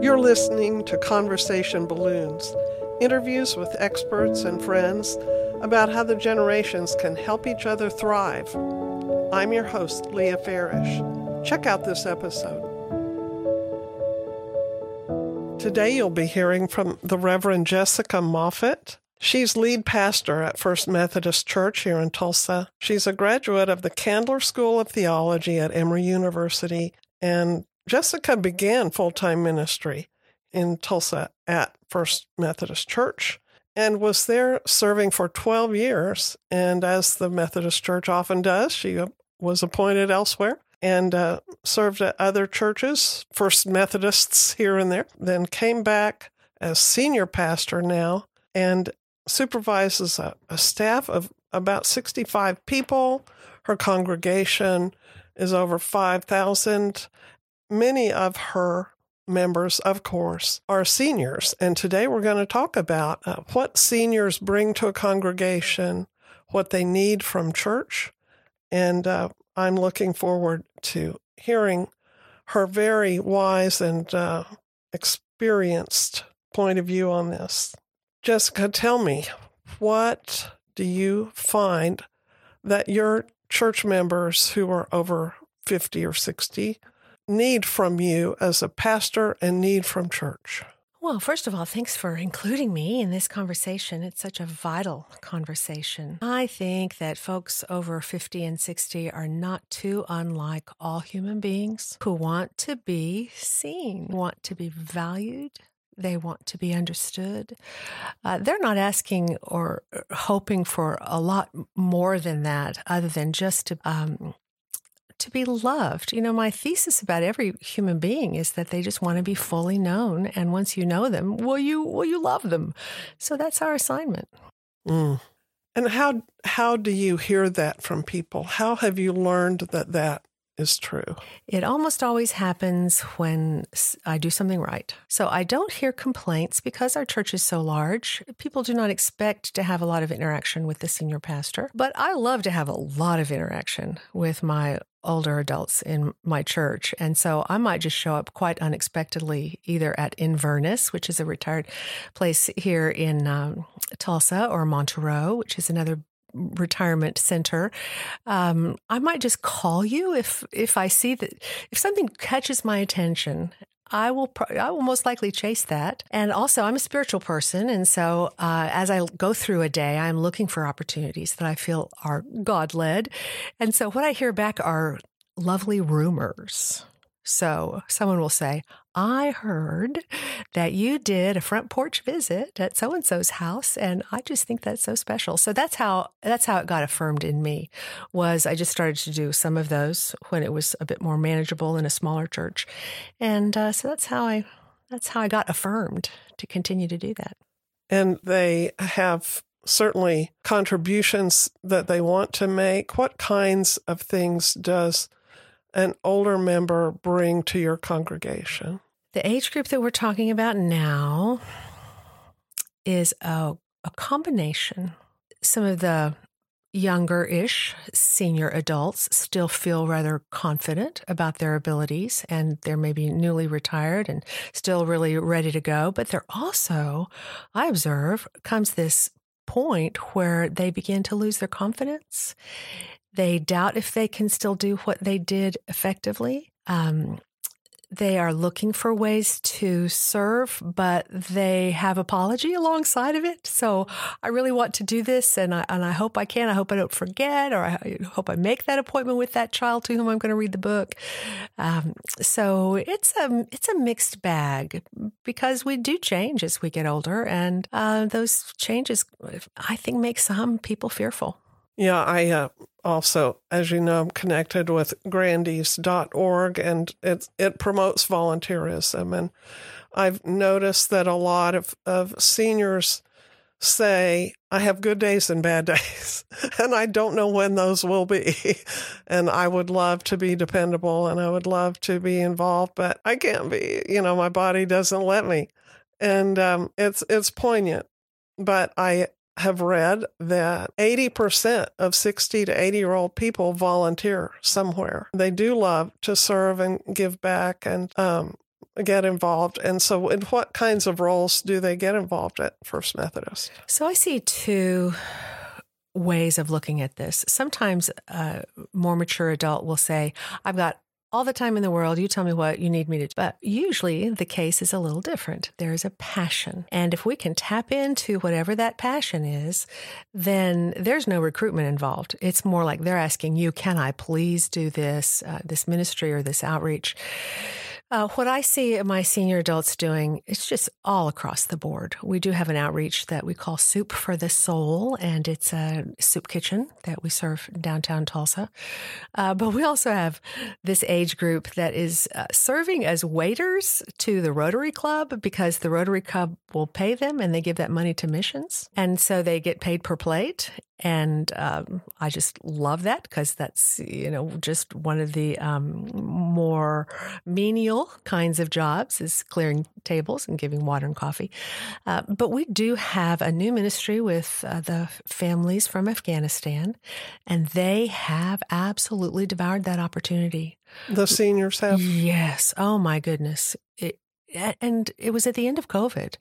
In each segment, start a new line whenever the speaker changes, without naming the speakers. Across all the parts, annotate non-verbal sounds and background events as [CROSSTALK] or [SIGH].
You're listening to Conversation Balloons, interviews with experts and friends about how the generations can help each other thrive. I'm your host, Leah Farish. Check out this episode. Today you'll be hearing from the Reverend Jessica Moffatt. She's lead pastor at First Methodist Church here in Tulsa. She's a graduate of the Candler School of Theology at Emory University, and Jessica began full time ministry in Tulsa at First Methodist Church and was there serving for 12 years. And as the Methodist Church often does, she was appointed elsewhere and uh, served at other churches, First Methodists here and there, then came back as senior pastor now and supervises a, a staff of about 65 people. Her congregation is over 5,000. Many of her members, of course, are seniors. And today we're going to talk about uh, what seniors bring to a congregation, what they need from church. And uh, I'm looking forward to hearing her very wise and uh, experienced point of view on this. Jessica, tell me, what do you find that your church members who are over 50 or 60 need from you as a pastor and need from church?
Well, first of all, thanks for including me in this conversation. It's such a vital conversation. I think that folks over 50 and 60 are not too unlike all human beings who want to be seen, want to be valued, they want to be understood. Uh, they're not asking or uh, hoping for a lot more than that, other than just to um, to be loved. You know, my thesis about every human being is that they just want to be fully known, and once you know them, will you will you love them? So that's our assignment.
Mm. And how how do you hear that from people? How have you learned that that is true.
It almost always happens when I do something right. So I don't hear complaints because our church is so large. People do not expect to have a lot of interaction with the senior pastor, but I love to have a lot of interaction with my older adults in my church. And so I might just show up quite unexpectedly, either at Inverness, which is a retired place here in um, Tulsa, or Montereau, which is another retirement center, um, I might just call you if if I see that if something catches my attention. I will. I will most likely chase that. And also, I'm a spiritual person, and so uh, as I go through a day, I'm looking for opportunities that I feel are God led. And so, what I hear back are lovely rumors. So someone will say, I heard that you did a front porch visit at so and so's house and I just think that's so special. So that's how that's how it got affirmed in me was I just started to do some of those when it was a bit more manageable in a smaller church. And uh, so that's how I that's how I got affirmed to continue to do that.
And they have certainly contributions that they want to make. What kinds of things does an older member bring to your congregation?
The age group that we're talking about now is a, a combination. Some of the younger ish senior adults still feel rather confident about their abilities and they're maybe newly retired and still really ready to go. But they're also, I observe, comes this point where they begin to lose their confidence they doubt if they can still do what they did effectively. Um, they are looking for ways to serve, but they have apology alongside of it. So I really want to do this, and I, and I hope I can. I hope I don't forget, or I hope I make that appointment with that child to whom I'm going to read the book. Um, so it's a it's a mixed bag because we do change as we get older, and uh, those changes I think make some people fearful.
Yeah, I uh, also, as you know, I'm connected with Grandy's.org and it, it promotes volunteerism. And I've noticed that a lot of, of seniors say, I have good days and bad [LAUGHS] days, and I don't know when those will be. [LAUGHS] and I would love to be dependable and I would love to be involved, but I can't be. You know, my body doesn't let me. And um, it's it's poignant. But I have read that 80% of 60 to 80 year old people volunteer somewhere. They do love to serve and give back. And um, get involved. And so, in what kinds of roles do they get involved at First Methodist?
So, I see two ways of looking at this. Sometimes a more mature adult will say, I've got all the time in the world. You tell me what you need me to do. But usually the case is a little different. There is a passion. And if we can tap into whatever that passion is, then there's no recruitment involved. It's more like they're asking you, can I please do this, uh, this ministry or this outreach? Uh, what I see my senior adults doing, it's just all across the board. We do have an outreach that we call Soup for the Soul, and it's a soup kitchen that we serve downtown Tulsa. Uh, but we also have this age group that is uh, serving as waiters to the Rotary Club because the Rotary Club will pay them and they give that money to missions. And so they get paid per plate and um, I just love that because that's you know just one of the um, more menial kinds of jobs is clearing tables and giving water and coffee. Uh, but we do have a new ministry with uh, the families from Afghanistan, and they have absolutely devoured that opportunity.
The seniors have.
Yes. Oh my goodness. It, and it was at the end of COVID.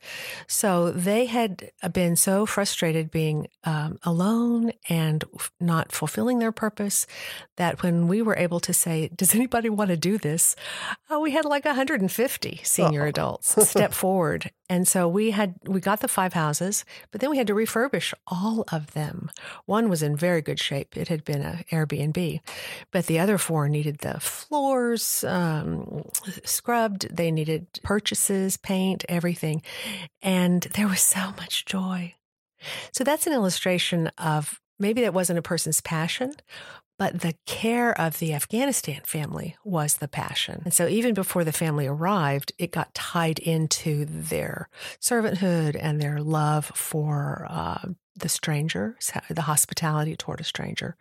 So they had been so frustrated being um, alone and not fulfilling their purpose that when we were able to say, Does anybody want to do this? Uh, we had like 150 senior oh. adults [LAUGHS] step forward and so we had we got the five houses, but then we had to refurbish all of them. One was in very good shape; it had been an Airbnb, but the other four needed the floors um, scrubbed. They needed purchases, paint, everything, and there was so much joy. So that's an illustration of maybe that wasn't a person's passion, but the care of the Afghanistan family was the passion. And so even before the family arrived, it got tied into their servanthood and their love for uh, the stranger, the hospitality toward a stranger.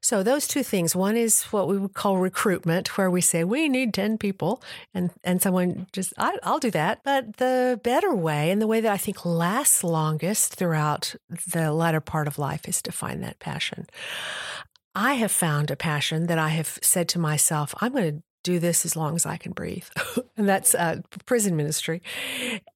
So those two things. One is what we would call recruitment, where we say we need ten people, and and someone just I, will do that. But the better way, and the way that I think lasts longest throughout the latter part of life, is to find that passion. I have found a passion that I have said to myself, I'm going to do this as long as I can breathe. [LAUGHS] and that's uh, prison ministry.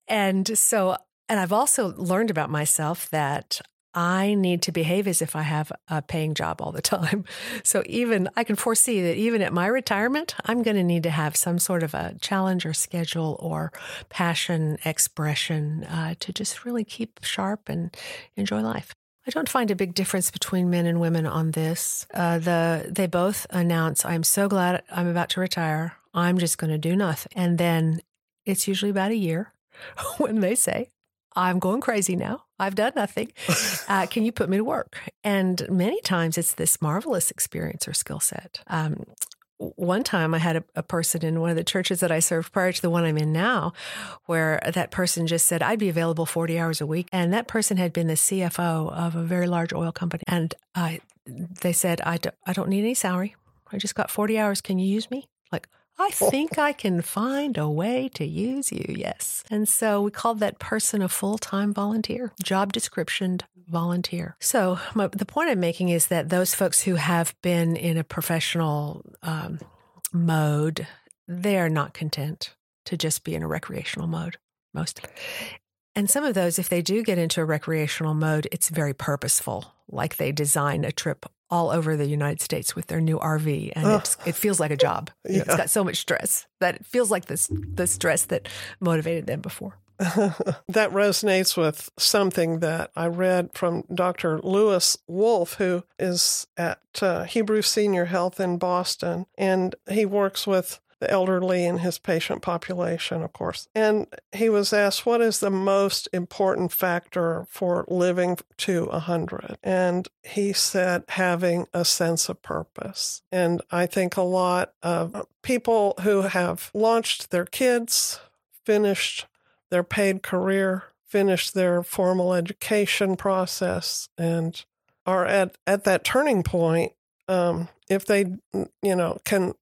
And so, and I've also learned about myself that I need to behave as if I have a paying job all the [LAUGHS] time. So even I can foresee that even at my retirement, I'm going to need to have some sort of a challenge or schedule or passion expression uh, to just really keep sharp and enjoy life. I don't find a big difference between men and women on this. Uh, the they both announce, "I'm so glad I'm about to retire. I'm just going to do nothing," and then it's usually about a year [LAUGHS] when they say, "I'm going crazy now. I've done nothing. [LAUGHS] Uh, can you put me to work?" And many times it's this marvelous experience or skill set. Um, one time I had a, a, person in one of the churches that I served prior to the one I'm in now, where that person just said, I'd be available 40 hours a week. And that person had been the CFO of a very large oil company. And uh, they said, I d- I don't need any salary. I just got 40 hours. Can you use me? Like, I think I can find a way to use you. Yes. And so we called that person a full time volunteer, job description volunteer. So my, the point I'm making is that those folks who have been in a professional um, mode, they are not content to just be in a recreational mode. Most. And some of those, if they do get into a recreational mode, it's very purposeful. Like they design a trip all over the United States with their new RV, and it feels like a job. [LAUGHS] Know, It's got so much stress that it feels like this the stress that motivated them before. [LAUGHS]
that resonates with something that I read from Dr. Lewis Wolf, who is at uh, Hebrew Senior Health in Boston, and he works with the elderly in his patient population, of course. And he was asked, What is the most important factor for living to 100? And he said, Having a sense of purpose. And I think a lot of people who have launched their kids, finished their paid career, finished their formal education process, and are at, at that turning point. Um, if they, you know, can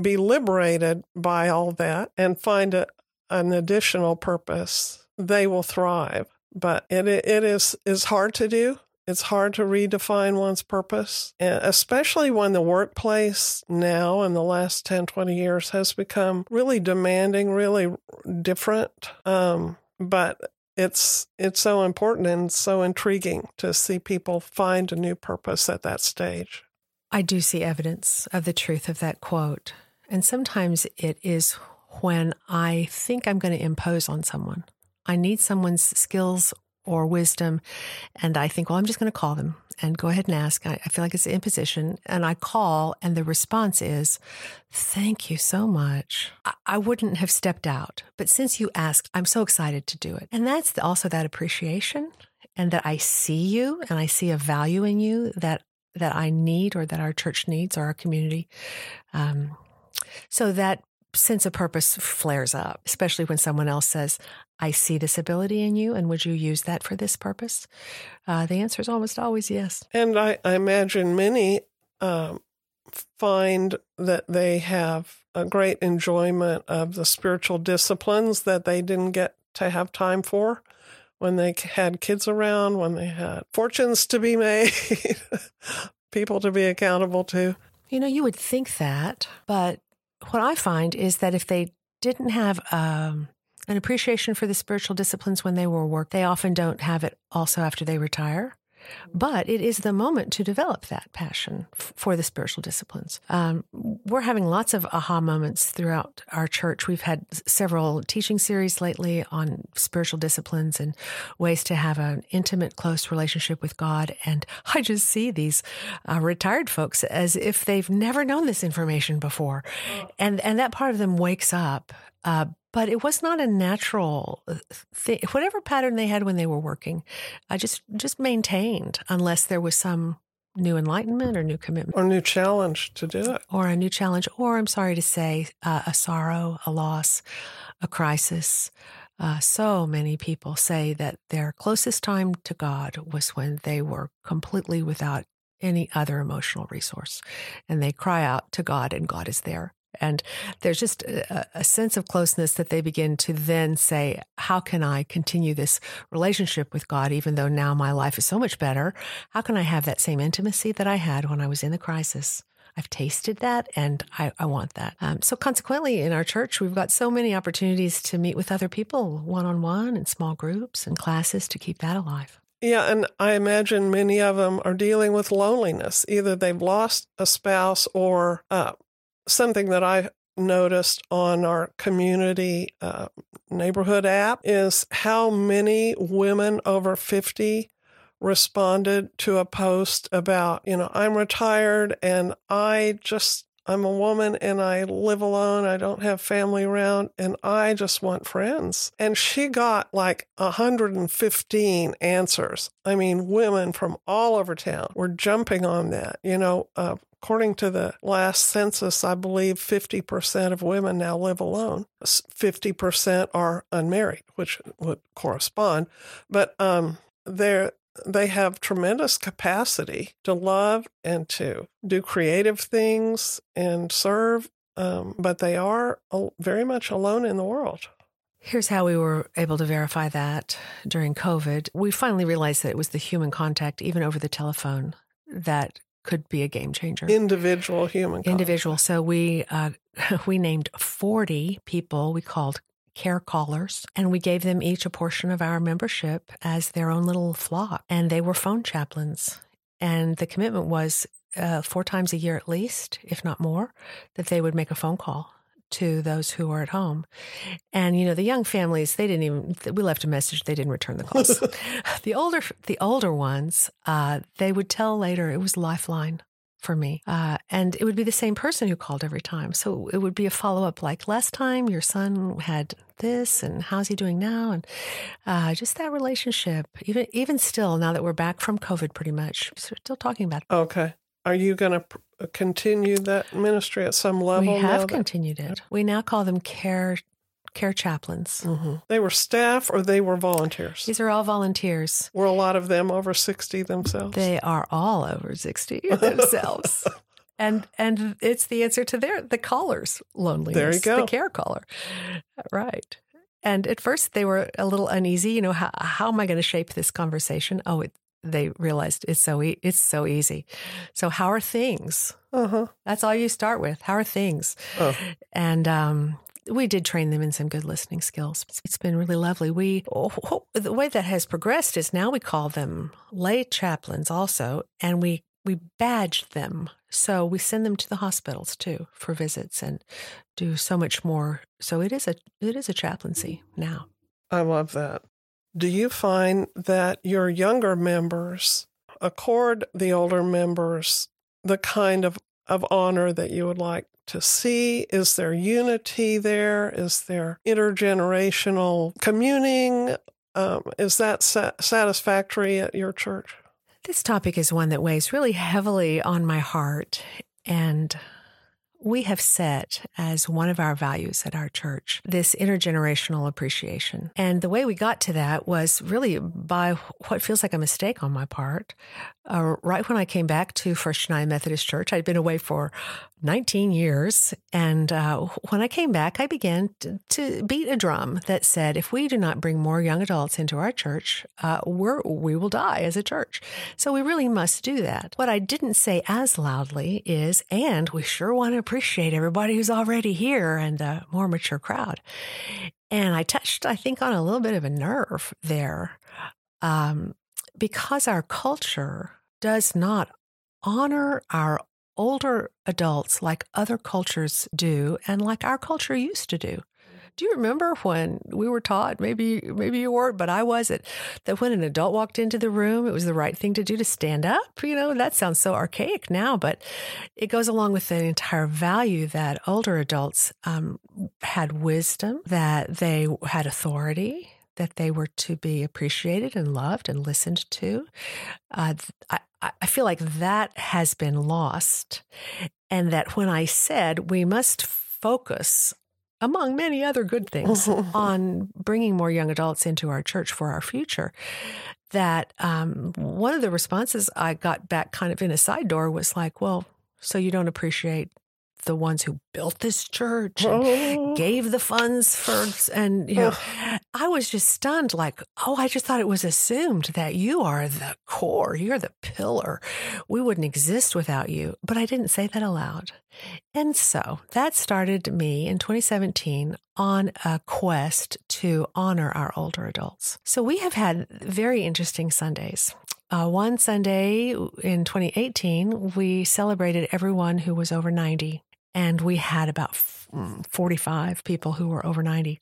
be liberated by all that and find a, an additional purpose, they will thrive. But it it is is hard to do. it's hard to redefine one's purpose, especially when the workplace now in the last 10, 20 years has become really demanding, really different. Um, but it's it's so important and so intriguing to see people find a new purpose at that stage.
I do see evidence of the truth of that quote. And sometimes it is when I think I'm going to impose on someone. I need someone's skills or wisdom. And I think, well, I'm just going to call them and go ahead and ask. I, I feel like it's an imposition. And I call, and the response is, Thank you so much. I, I wouldn't have stepped out, but since you asked, I'm so excited to do it. And that's the, also that appreciation and that I see you and I see a value in you that that I need or that our church needs or our community. Um, so that sense of purpose flares up, especially when someone else says, I see this ability in you, and would you use that for this purpose? Uh, the answer is almost always yes.
And I, I imagine many um, find that they have a great enjoyment of the spiritual disciplines that they didn't get to have time for when they had kids around, when they had fortunes to be [LAUGHS] made, people to be accountable to.
You know, you would think that, but what I find is that if they didn't have um, an appreciation for the spiritual disciplines when they were work, they often don't have it also after they retire. But it is the moment to develop that passion f- for the spiritual disciplines. Um, we're having lots of aha moments throughout our church. We've had several teaching series lately on spiritual disciplines and ways to have an intimate, close relationship with God. And [LAUGHS] I just see these uh, retired folks as if they've never known this information before, and and that part of them wakes up. Uh, but it was not a natural uh, thing. Whatever pattern they had when they were working, I just just maintained unless there was some new enlightenment or new commitment
or new challenge to do it,
or a new challenge, or I'm sorry to say, uh, a sorrow, a loss, a crisis. Uh, so many people say that their closest time to God was when they were completely without any other emotional resource. And they cry out to God, and God is there. And there's just a, a, sense of closeness that they begin to then say, How can I continue this relationship with God, even though now my life is so much better? How can I have that same intimacy that I had when I was in the crisis? I've tasted that and I, I want that. Um, so, consequently, in our church, we've got so many opportunities to meet with other people one on one in small groups and classes to keep that alive.
Yeah, and I imagine many of them are dealing with loneliness. Either they've lost a spouse or uh, something that I noticed on our community uh, neighborhood app is how many women over 50 responded to a post about, you know, I'm retired and I just, I'm a woman and I live alone. I don't have family around and I just want friends. And she got like 115 answers. I mean, women from all over town were jumping on that. You know, uh, According to the last census, I believe 50% of women now live alone. 50% are unmarried, which would correspond. But um, they're, they have tremendous capacity to love and to do creative things and serve, um, but they are very much alone in the world.
Here's how we were able to verify that during COVID. We finally realized that it was the human contact, even over the telephone, that could be a game changer.
Individual human.
Individual. So we uh, [LAUGHS] we named forty people. We called care callers, and we gave them each a portion of our membership as their own little flock, and they were phone chaplains. And the commitment was uh, four times a year at least, if not more, that they would make a phone call to those who are at home. And you know, the young families, they didn't even we left a message, they didn't return the calls. [LAUGHS] the older the older ones, uh, they would tell later it was lifeline for me. Uh, and it would be the same person who called every time. So it would be a follow up like last time your son had this and how's he doing now? And uh, just that relationship, even even still, now that we're back from COVID pretty much, we're still talking about it.
Okay. Are you going to pr- continue that ministry at some level?
We have continued it. We now call them care care chaplains.
Mm-hmm. They were staff or they were volunteers?
These are all volunteers.
Were a lot of them over 60 themselves?
They are all over 60 [LAUGHS] themselves. [LAUGHS] and and it's the answer to their the caller's loneliness.
There you go.
The care caller. Right. And at first they were a little uneasy, you know, how, how am I going to shape this conversation? Oh, it, they realized it's so e- it's so easy. So how are things?
Uh-huh.
That's all you start with. How are things?
Oh.
And um, we did train them in some good listening skills. It's been really lovely. We oh, the way that has progressed is now we call them lay chaplains also, and we we badge them. So we send them to the hospitals too for visits and do so much more. So it is a it is a chaplaincy now.
I love that. Do you find that your younger members accord the older members the kind of, of honor that you would like to see? Is there unity there? Is there intergenerational communing? Um, is that sa- satisfactory at your church?
This topic is one that weighs really heavily on my heart. And we have set as one of our values at our church this intergenerational appreciation. And the way we got to that was really by what feels like a mistake on my part. Uh, right when I came back to First United Methodist Church, I'd been away for 19 years. And uh, when I came back, I began to, to, beat a drum that said, if we do not bring more young adults into our church, uh, we will die as a church. So we really must do that. What I didn't say as loudly is, and we sure want to appreciate everybody who's already here and the more mature crowd. And I touched, I think, on a little bit of a nerve there. Um, because our culture does not honor our older adults like other cultures do and like our culture used to do. Do you remember when we were taught, maybe maybe you weren't, but I wasn't, that when an adult walked into the room, it was the right thing to do to stand up? You know, that sounds so archaic now, but it goes along with the entire value that older adults um, had wisdom, that they had authority, that they were to be appreciated and loved and listened to. Uh, I, I feel like that has been lost. And that when I said we must focus, among many other good things, [LAUGHS] on bringing more young adults into our church for our future, that um, one of the responses I got back kind of in a side door was like, well, so you don't appreciate the ones who built this church and oh. gave the funds for and you know i was just stunned like oh i just thought it was assumed that you are the core you're the pillar. We wouldn't exist without you. But i didn't say that aloud. And so that started me in 2017 on a quest to honor our older adults. So we have had very interesting sundays. Uh, one Sunday in 2018, we celebrated everyone who was over 90 and we had about 45 people who were over 90.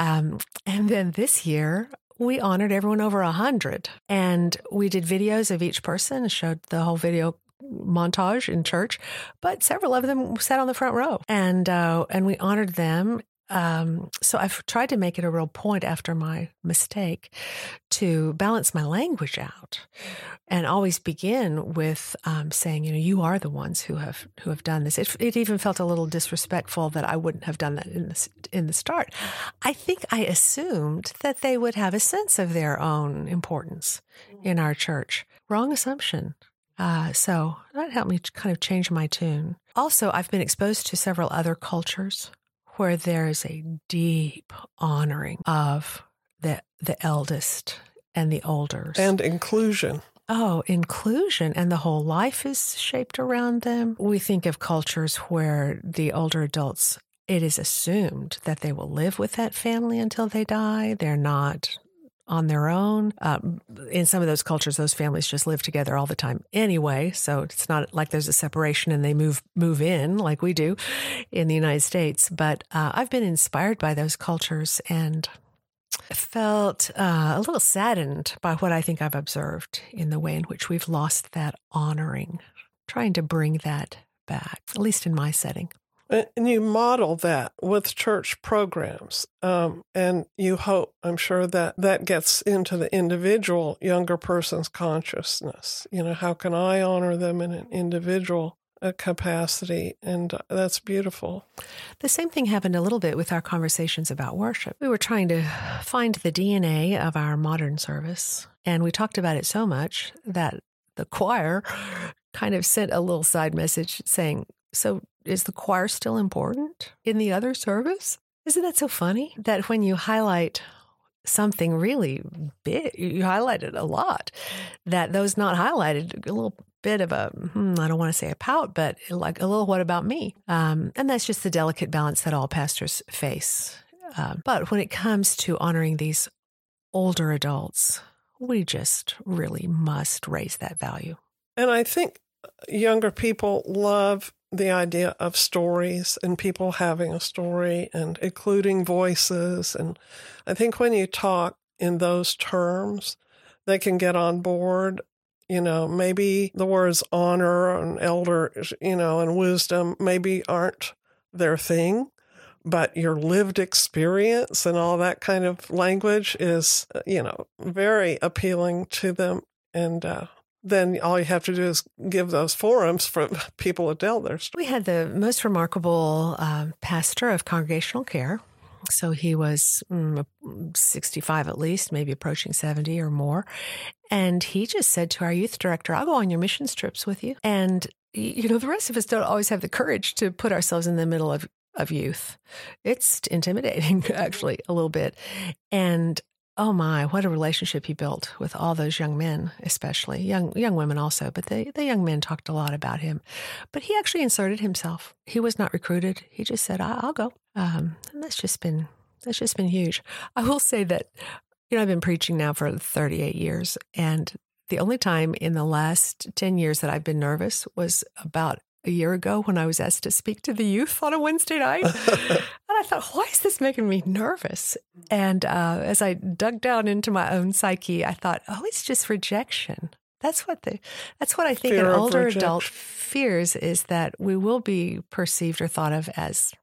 Um, and then this year, we honored everyone over 100. And we did videos of each person, and showed the whole video montage in church, but several of them sat on the front row, and uh, and we honored them um, so I've tried to make it a real point after my mistake to balance my language out, and always begin with um, saying, you know, you are the ones who have who have done this. It, it, even felt a little disrespectful that I wouldn't have done that in the in the start. I think I assumed that they would have a sense of their own importance in our church. Wrong assumption. Uh, so that helped me kind of change my tune. Also, I've been exposed to several other cultures where there is a deep honoring of the the eldest and the elders
and inclusion.
Oh, inclusion and the whole life is shaped around them. We think of cultures where the older adults it is assumed that they will live with that family until they die. They're not on their own. Um, in some of those cultures, those families just live together all the time anyway. So it's not like there's a separation and they move move in like we do in the United States. But uh, I've been inspired by those cultures and felt uh, a little saddened by what I think I've observed in the way in which we've lost that honoring, trying to bring that back, at least in my setting.
And you model that with church programs. Um, and you hope, I'm sure, that that gets into the individual younger person's consciousness. You know, how can I honor them in an individual uh, capacity? And that's beautiful.
The same thing happened a little bit with our conversations about worship. We were trying to find the DNA of our modern service. And we talked about it so much that the choir [LAUGHS] kind of sent a little side message saying, so, is the choir still important in the other service? Isn't that so funny that when you highlight something really big. You highlighted a lot that those not highlighted, a little bit of a, hmm, I don't want to say a pout, but like a little what about me? Um, and that's just the delicate balance that all pastors face. Uh, but when it comes to honoring these older adults, we just really must raise that value.
And I think younger people love the idea of stories and people having a story and including voices. And I think when you talk in those terms, they can get on board. You know, maybe the words honor and elder, you know, and wisdom maybe aren't their thing, but your lived experience and all that kind of language is, you know, very appealing to them. And uh, then all you have to do is give those forums for [LAUGHS] people to tell their story.
We had the most remarkable uh, pastor of congregational care. So he was mm, 65 at least, maybe approaching 70 or more. And he just said to our youth director, I'll go on your missions trips with you. And, you know, the rest of us don't always have the courage to put ourselves in the middle of of youth. It's intimidating, [LAUGHS] actually, a little bit. And Oh my, what a relationship he built with all those young men, especially young young women also, but the, the young men talked a lot about him. But he actually inserted himself. He was not recruited. He just said, I'll go. Um, and that's just been that's just been huge. I will say that, you know, I've been preaching now for 38 years, and the only time in the last 10 years that I've been nervous was about a year ago when I was asked to speak to the youth on a Wednesday night. [LAUGHS] and I thought, why is this making me nervous? And uh, as I dug down into my own psyche, I thought, oh, it's just rejection. That's what the that's what I think Fear an older rejection. adult fears is that we will be perceived or thought of as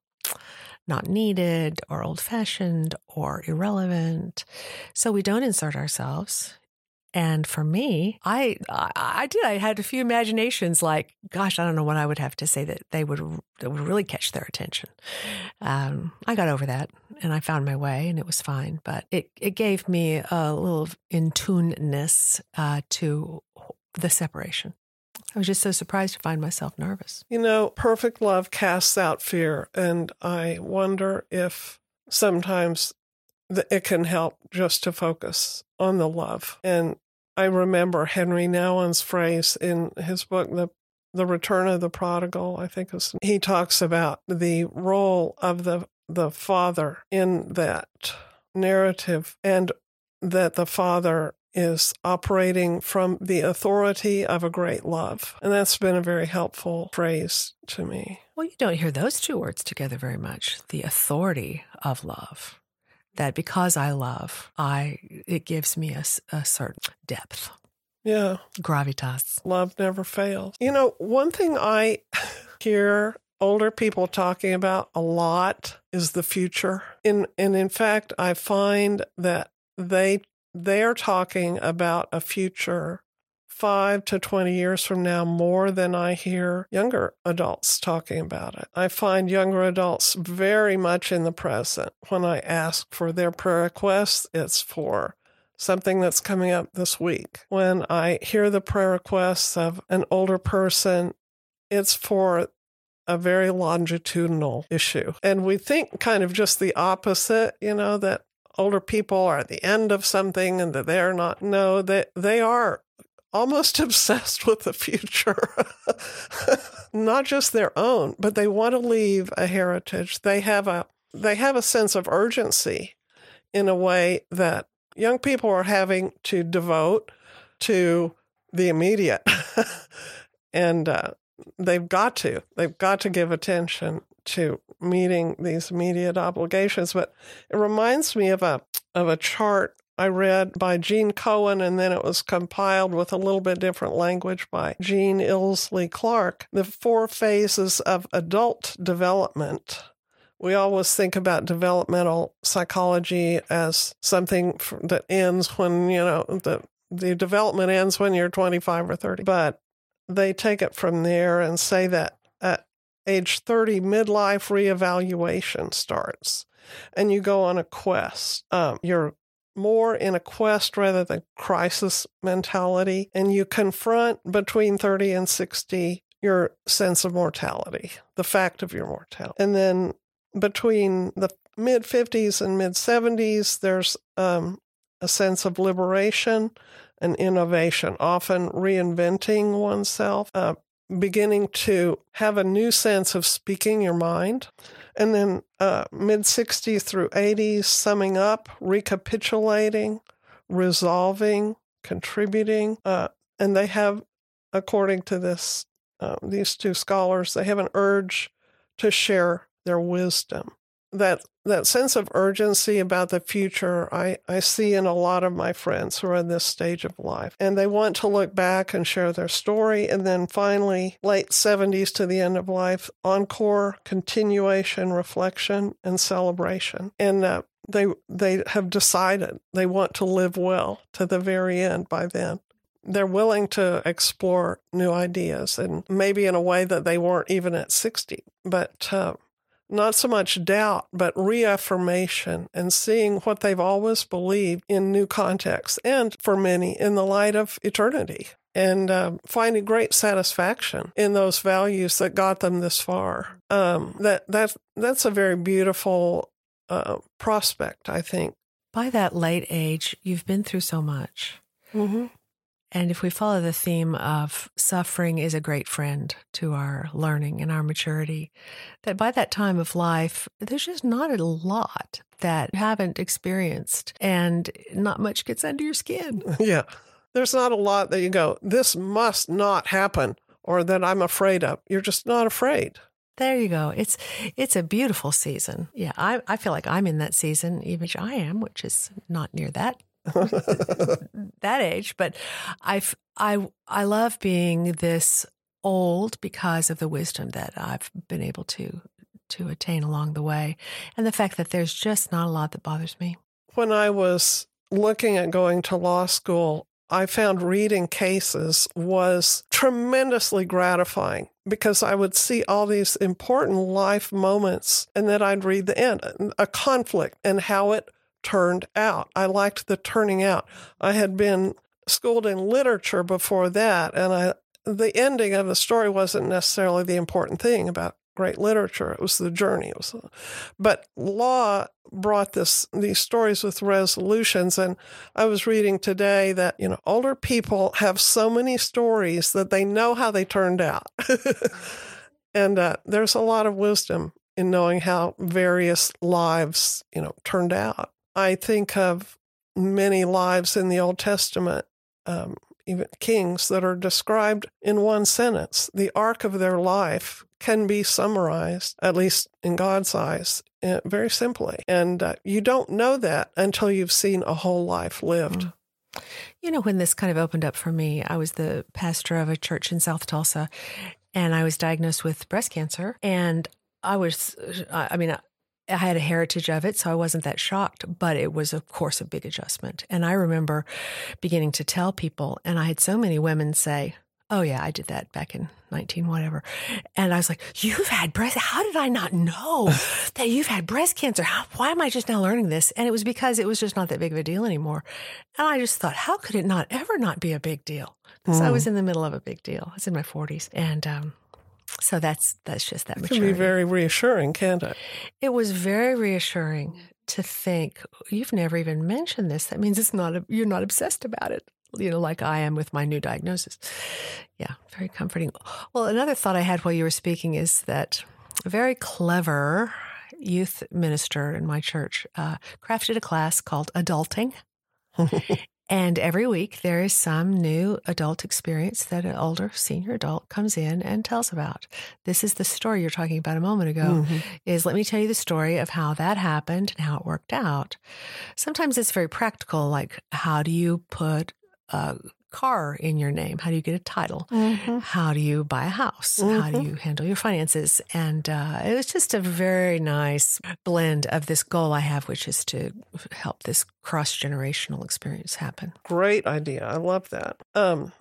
not needed or old fashioned or irrelevant. So we don't insert ourselves and for me, I, I did. I had a few imaginations. Like, gosh, I don't know what I would have to say that they would that would really catch their attention. Um, I got over that, and I found my way, and it was fine. But it it gave me a little in tuneness uh, to the separation. I was just so surprised to find myself nervous.
You know, perfect love casts out fear, and I wonder if sometimes it can help just to focus on the love. And I remember Henri Nouwen's phrase in his book, The the Return of the Prodigal, I think he talks about the role of the the father in that narrative and that the father is operating from the authority of a great love. And that's been a very helpful phrase to me.
Well, you don't hear those two words together very much the authority of love that because I love, I it gives me a, a certain depth.
Yeah.
Gravitas.
Love never fails. You know, one thing I [LAUGHS] hear older people talking about a lot is the future. In and in fact, I find that they they're talking about a future five to 20 years from now more than I hear younger adults talking about it. I find younger adults very much in the present. When I ask for their prayer requests, it's for something that's coming up this week. When I hear the prayer requests of an older person, it's for a very longitudinal issue. And we think kind of just the opposite, you know, that older people are at the end of something and that they're not. No, they, they are almost [LAUGHS] obsessed with the future. [LAUGHS] Not just their own, but they want to leave a heritage. They have a they have a sense of urgency in a way that young people are having to devote to the immediate. [LAUGHS] and uh, they've got to. They've got to give attention to meeting these immediate obligations. But it reminds me of a of a chart I read by Gene Cohen, and then it was compiled with a little bit different language by Jean Illsley Clarke. The four phases of adult development. We always think about developmental psychology as something that ends when, you know, the, the development ends when you're 25 or 30. But they take it from there and say that at age 30, midlife reevaluation starts and you go on a quest. Um, you're more in a quest rather than crisis mentality. And you confront between 30 and 60 your sense of mortality, the fact of your mortality. And then between the mid 50s and mid 70s, there's um, a sense of liberation and innovation, often reinventing oneself, uh, beginning to have a new sense of speaking your mind. And then uh, mid 60s through 80s, summing up, recapitulating, resolving, contributing. Uh, and they have, according to this, uh, these two scholars, they have an urge to share their wisdom. That that sense of urgency about the future I, I see in a lot of my friends who are in this stage of life. And they want to look back and share their story. And then finally, late 70s to the end of life, encore, continuation, reflection, and celebration. And uh, they they have decided they want to live well to the very end by then they're willing to explore new ideas and maybe in a way that they weren't even at 60 but uh, not so much doubt but reaffirmation and seeing what they've always believed in new contexts and for many in the light of eternity and uh, finding great satisfaction in those values that got them this far um, that that that's a very beautiful uh, prospect, I think.
By that late age, you've been through so much.
Mm-hmm.
And if we follow the theme of suffering is a great friend to our learning and our maturity, that by that time of life, there's just not a lot that you haven't experienced and not much gets under your skin. [LAUGHS]
Yeah. There's not a lot that you go, this must not happen or that I'm afraid of. You're just not afraid.
There you go. It's it's a beautiful season. Yeah, I, I feel like I'm in that season, even which I am, which is not near that [LAUGHS] that age. But I I I love being this old because of the wisdom that I've been able to to attain along the way, and the fact that there's just not a lot that bothers me.
When I was looking at going to law school, I found reading cases was tremendously gratifying because I would see all these important life moments and then I'd read the end, a conflict and how it turned out. I liked the turning out. I had been schooled in literature before that and I the ending of the story wasn't necessarily the important thing about great literature. It was the journey. It was, but law brought this these stories with resolutions. And I was reading today that you know older people have so many stories that they know how they turned out, [LAUGHS] and uh, there's a lot of wisdom in knowing how various lives you know turned out. I think of many lives in the Old Testament. Um, even kings that are described in one sentence. The arc of their life can be summarized, at least in God's eyes, eh, very simply. And uh, you don't know that until you've seen a whole life lived. Mm.
You know, when this kind of opened up for me, I was the pastor of a church in South Tulsa, and I was diagnosed with breast cancer. And I was, I mean, I had a heritage of it, so I wasn't that shocked, but it was, of course, a big adjustment. And I remember beginning to tell people, and I had so many women say, Oh, yeah, I did that back in 19, whatever. And I was like, You've had breast, how did I not know [LAUGHS] that you've had breast cancer? How, why am I just now learning this? And it was because it was just not that big of a deal anymore. And I just thought, How could it not ever not be a big deal? Because mm. I was hmm. in the middle of a big deal. I was in my 40s. And, um, so that's that's just that. It
can be very reassuring, can't it?
It was very reassuring to think you've never even mentioned this. That means it's not a, you're not obsessed about it. You know, like I am with my new diagnosis. Yeah, very comforting. Well, another thought I had while you were speaking is that a very clever youth minister in my church uh, crafted a class called Adulting. And every week there is some new adult experience that an older senior adult comes in and tells about. This is the story you're talking about a moment ago mm-hmm. is let me tell you the story of how that happened and how it worked out. Sometimes it's very practical like how do you put a car in your name? How do you get a title? Mm-hmm. How do you buy a house? Mm-hmm. How do mm-hmm. you handle your finances? And uh, it was just a very nice blend of this goal I have, which is to help this cross generational experience happen.
Great idea. I love that. Um,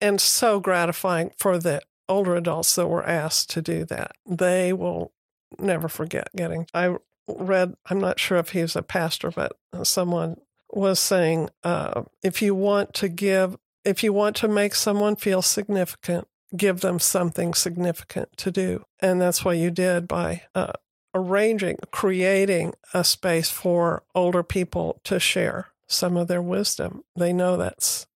and so gratifying for the older adults that were asked to do that. They will never forget getting. I read, I'm not sure if he's a pastor, but someone was saying uh, if you want to give if you want to make someone feel significant, give them something significant to do. And that's what you did by uh, arranging, creating a space for older people to share some of their wisdom. They know that's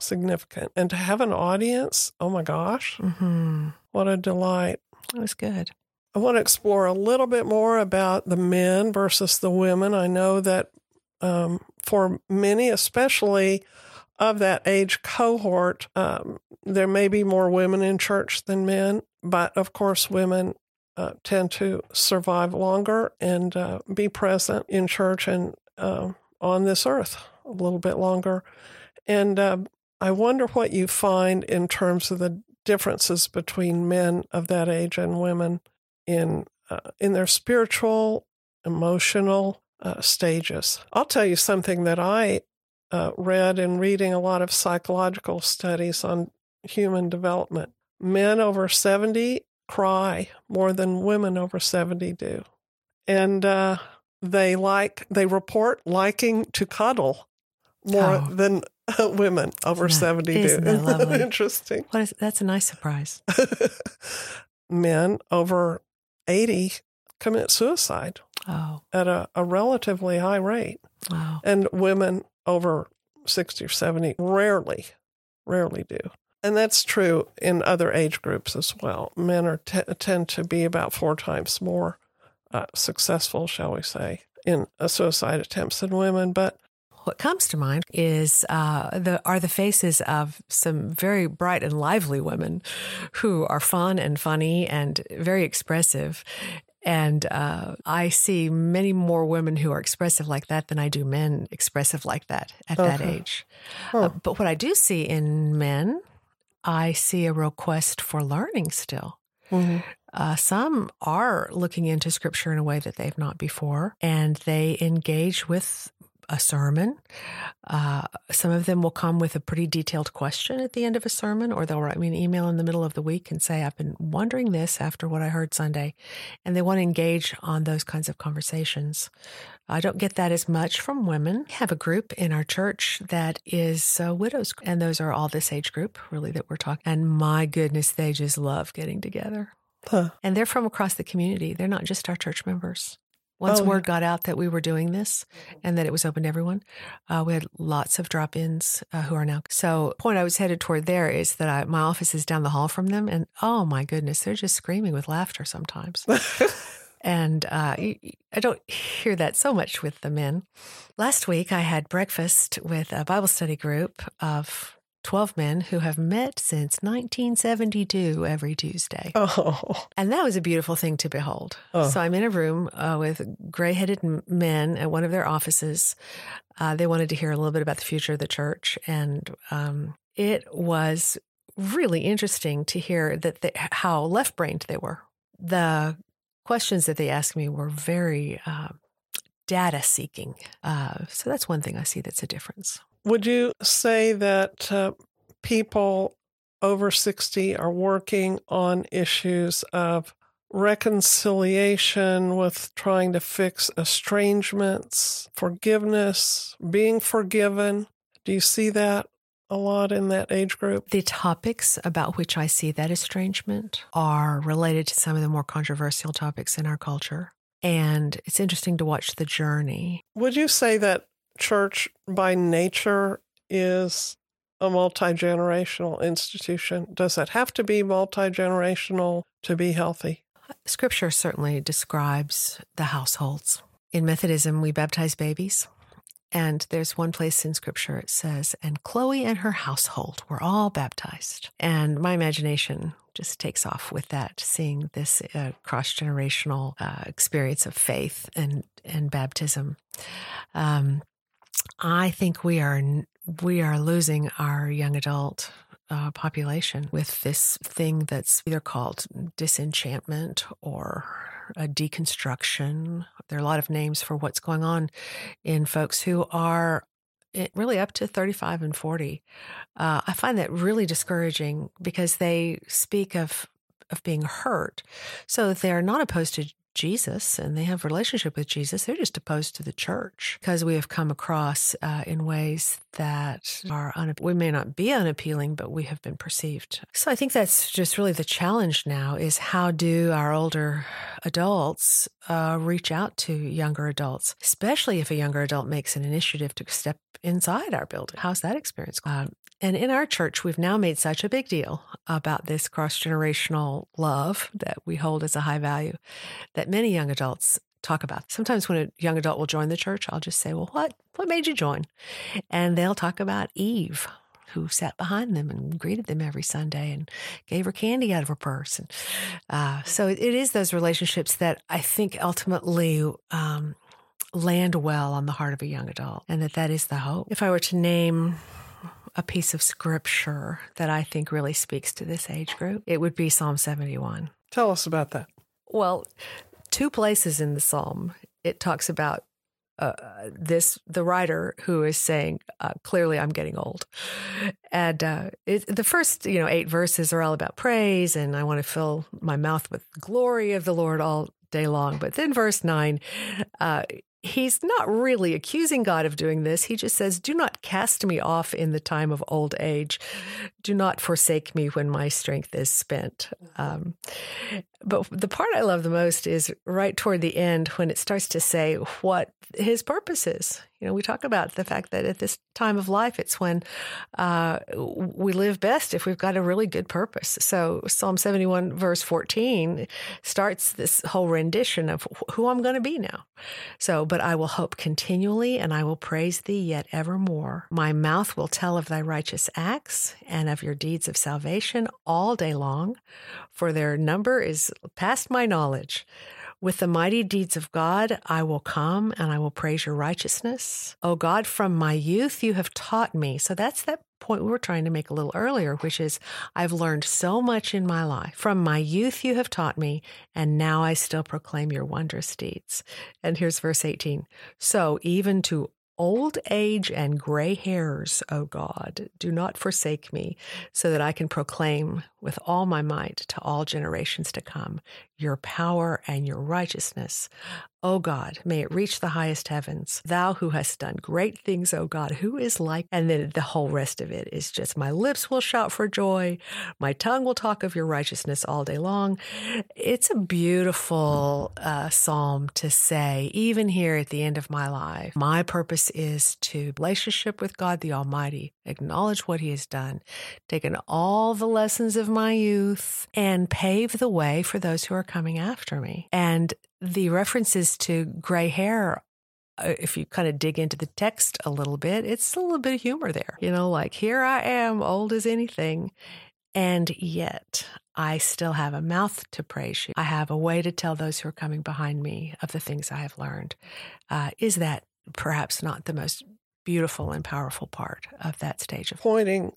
significant. And to have an audience, oh my gosh,
Mm-hmm.
what a delight.
That was good.
I want to explore a little bit more about the men versus the women. I know that um, for many, especially of that age cohort, um, there may be more women in church than men, but of course, women uh, tend to survive longer and uh, be present in church and uh, on this earth a little bit longer. And uh, I wonder what you find in terms of the differences between men of that age and women in uh, in their spiritual, emotional uh, stages. I'll tell you something that I uh, read and reading a lot of psychological studies on human development. Men over seventy cry more than women over seventy do, and uh, they like they report liking to cuddle more
Oh.
than women over
that-
seventy [LAUGHS]
isn't
do.
that lovely?
Interesting.
What is that's a nice surprise. [LAUGHS]
men over 80 commit suicide
Oh,
at a, a relatively high rate,
wow.
and women over 60 or 70 rarely, rarely do. And that's true in other age groups as well. Men are t- tend to be about four times more uh, successful, shall we say, in uh, suicide attempts than women. But
What comes to mind is uh, the are the faces of some very bright and lively women who are fun and funny and very expressive. And uh, I see many more women who are expressive like that than I do men expressive like that at that age.
Huh.
Uh, but what I do see in men, I see a real quest for learning still. Uh, some are looking into scripture in a way that they've not before, and they engage with a sermon. Uh, some of them will come with a pretty detailed question at the end of a sermon, or they'll write me an email in the middle of the week and say, I've been wondering this after what I heard Sunday. And they want to engage on those kinds of conversations. I don't get that as much from women. We have a group in our church that is uh, widows, and those are all this age group, really, that we're talking. And my goodness, they just love getting together.
Huh.
And they're from across the community. They're not just our church members. Once
Oh,
word got out that we were doing this and that it was open to everyone, uh, we had lots of drop ins uh, who are now. So, point I was headed toward there is that I, my office is down the hall from them. And oh my goodness, they're just screaming with laughter sometimes. [LAUGHS] And uh, I don't hear that so much with the men. Last week, I had breakfast with a Bible study group of 12 men who have met since 1972 every Tuesday.
oh,
And that was a beautiful thing to behold.
Oh.
So I'm in a room uh, with gray headed men at one of their offices. Uh, they wanted to hear a little bit about the future of the church. And um, it was really interesting to hear that they, how left brained they were. The questions that they asked me were very uh, data seeking. Uh, so that's one thing I see that's a difference.
Would you say that uh, people over 60 are working on issues of reconciliation with trying to fix estrangements, forgiveness, being forgiven? Do you see that a lot in that age group?
The topics about which I see that estrangement are related to some of the more controversial topics in our culture. And it's interesting to watch the journey.
Would you say that church by nature is a multi generational institution? Does it have to be multi generational to be healthy?
Scripture certainly describes the households. In Methodism, we baptize babies. And there's one place in scripture it says, and Chloe and her household were all baptized. And my imagination just takes off with that, seeing this uh, cross generational uh, experience of faith and, and baptism. Um, I think we are we are losing our young adult uh, population with this thing that's either called disenchantment or a deconstruction. There are a lot of names for what's going on in folks who are eh, really up to 35 and 40. Uh, I find that really discouraging because they speak of of being hurt. So they're not opposed to Jesus and they have relationship with Jesus. They're just opposed to the church because we have come across uh, in ways that are un- we may not be unappealing, but we have been perceived. So I think that's just really the challenge now: is how do our older adults uh, reach out to younger adults, especially if a younger adult makes an initiative to step inside our building? How's that experience? Uh, and in our church, we've now made such a big deal about this cross generational love that we hold as a high value that many young adults talk about. Sometimes when a young adult will join the church, I'll just say, Well, what, what made you join? And they'll talk about Eve, who sat behind them and greeted them every Sunday and gave her candy out of her purse. And uh, so it is those relationships that I think ultimately um, land well on the heart of a young adult, and that that is the hope. If I were to name a piece of scripture that I think really speaks to this age group, it would be Psalm 71.
Tell us about that.
Well, two places in the psalm it talks about uh, this the writer who is saying uh, clearly I'm getting old, and uh, it, the first you know eight verses are all about praise and I want to fill my mouth with glory of the Lord all day long. But then verse nine, uh, he's not really accusing God of doing this. He just says, Do not cast me off in the time of old age. Do not forsake me when my strength is spent. Um, but the part I love the most is right toward the end when it starts to say what his purpose is. You know, we talk about the fact that at this time of life, it's when uh, we live best if we've got a really good purpose. So Psalm 71, verse 14, starts this whole rendition of who I'm going to be now. So, but I will hope continually and I will praise thee yet evermore. My mouth will tell of thy righteous acts and of your deeds of salvation all day long, for their number is past my knowledge. With the mighty deeds of God, I will come and I will praise your righteousness. O God, from my youth you have taught me. So that's that point we were trying to make a little earlier, which is I've learned so much in my life. From my youth you have taught me, and now I still proclaim your wondrous deeds. And here's verse 18. So even to old age and gray hairs, O God, do not forsake me, so that I can proclaim with all my might to all generations to come your power and your righteousness. O God, may it reach the highest heavens. Thou who hast done great things, O God, who is like? And then the whole rest of it is just my lips will shout for joy, my tongue will talk of your righteousness all day long. It's a beautiful uh, psalm to say, even here at the end of my life. My purpose is to relationship with God the Almighty, acknowledge what He has done, taken all the lessons of my youth, and pave the way for those who are coming after me. And the references to gray hair uh, if you kind of dig into the text a little bit, it's a little bit of humor there. You know, like here I am, old as anything, and yet I still have a mouth to praise you. I have a way to tell those who are coming behind me of the things I have learned. Uh, is that perhaps not the most beautiful and powerful part of that stage of
pointing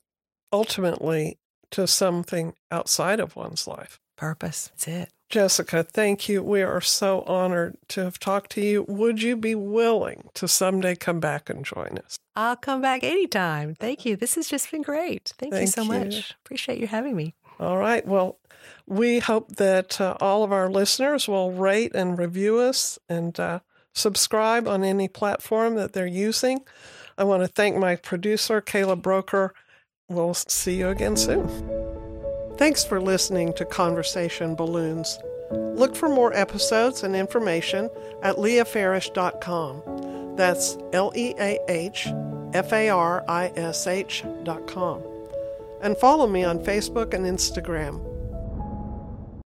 ultimately to something outside of one's life?
Purpose. That's it.
Jessica, thank you. We are so honored to have talked to you. Would you be willing to someday come back and join us?
I'll come back anytime. Thank you. This has just been great. Thank, Thank you so you. much. Appreciate you having me.
All right. Well, we hope that uh, all of our listeners will rate and review us and uh, subscribe on any platform that they're using. I want to thank my producer, Kayla Broker. We'll see you again soon. Thanks for listening to Conversation Balloons. Look for more episodes and information at leahfarish.com. That's L E A H F A R I S H.com. And follow me on Facebook and Instagram.